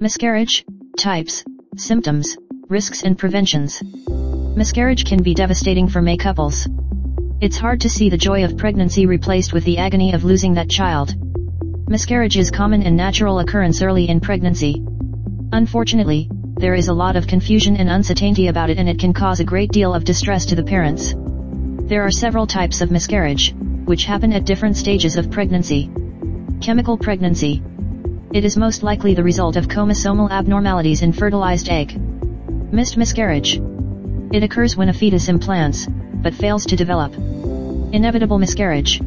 Miscarriage, types, symptoms, risks and preventions. Miscarriage can be devastating for May couples. It's hard to see the joy of pregnancy replaced with the agony of losing that child. Miscarriage is common and natural occurrence early in pregnancy. Unfortunately, there is a lot of confusion and uncertainty about it and it can cause a great deal of distress to the parents. There are several types of miscarriage, which happen at different stages of pregnancy. Chemical pregnancy. It is most likely the result of chromosomal abnormalities in fertilized egg. Missed miscarriage. It occurs when a fetus implants, but fails to develop. Inevitable miscarriage.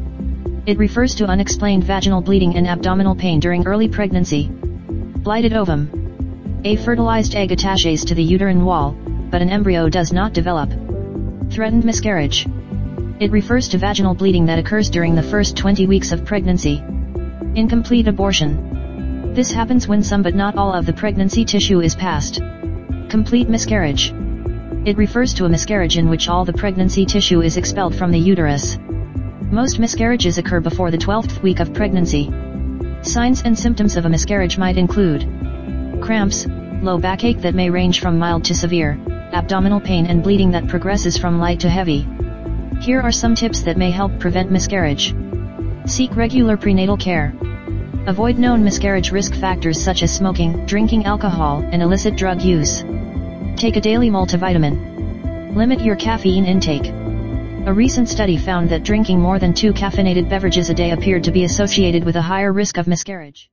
It refers to unexplained vaginal bleeding and abdominal pain during early pregnancy. Blighted ovum. A fertilized egg attaches to the uterine wall, but an embryo does not develop. Threatened miscarriage. It refers to vaginal bleeding that occurs during the first 20 weeks of pregnancy. Incomplete abortion. This happens when some but not all of the pregnancy tissue is passed. Complete miscarriage. It refers to a miscarriage in which all the pregnancy tissue is expelled from the uterus. Most miscarriages occur before the 12th week of pregnancy. Signs and symptoms of a miscarriage might include cramps, low backache that may range from mild to severe, abdominal pain and bleeding that progresses from light to heavy. Here are some tips that may help prevent miscarriage. Seek regular prenatal care. Avoid known miscarriage risk factors such as smoking, drinking alcohol, and illicit drug use. Take a daily multivitamin. Limit your caffeine intake. A recent study found that drinking more than two caffeinated beverages a day appeared to be associated with a higher risk of miscarriage.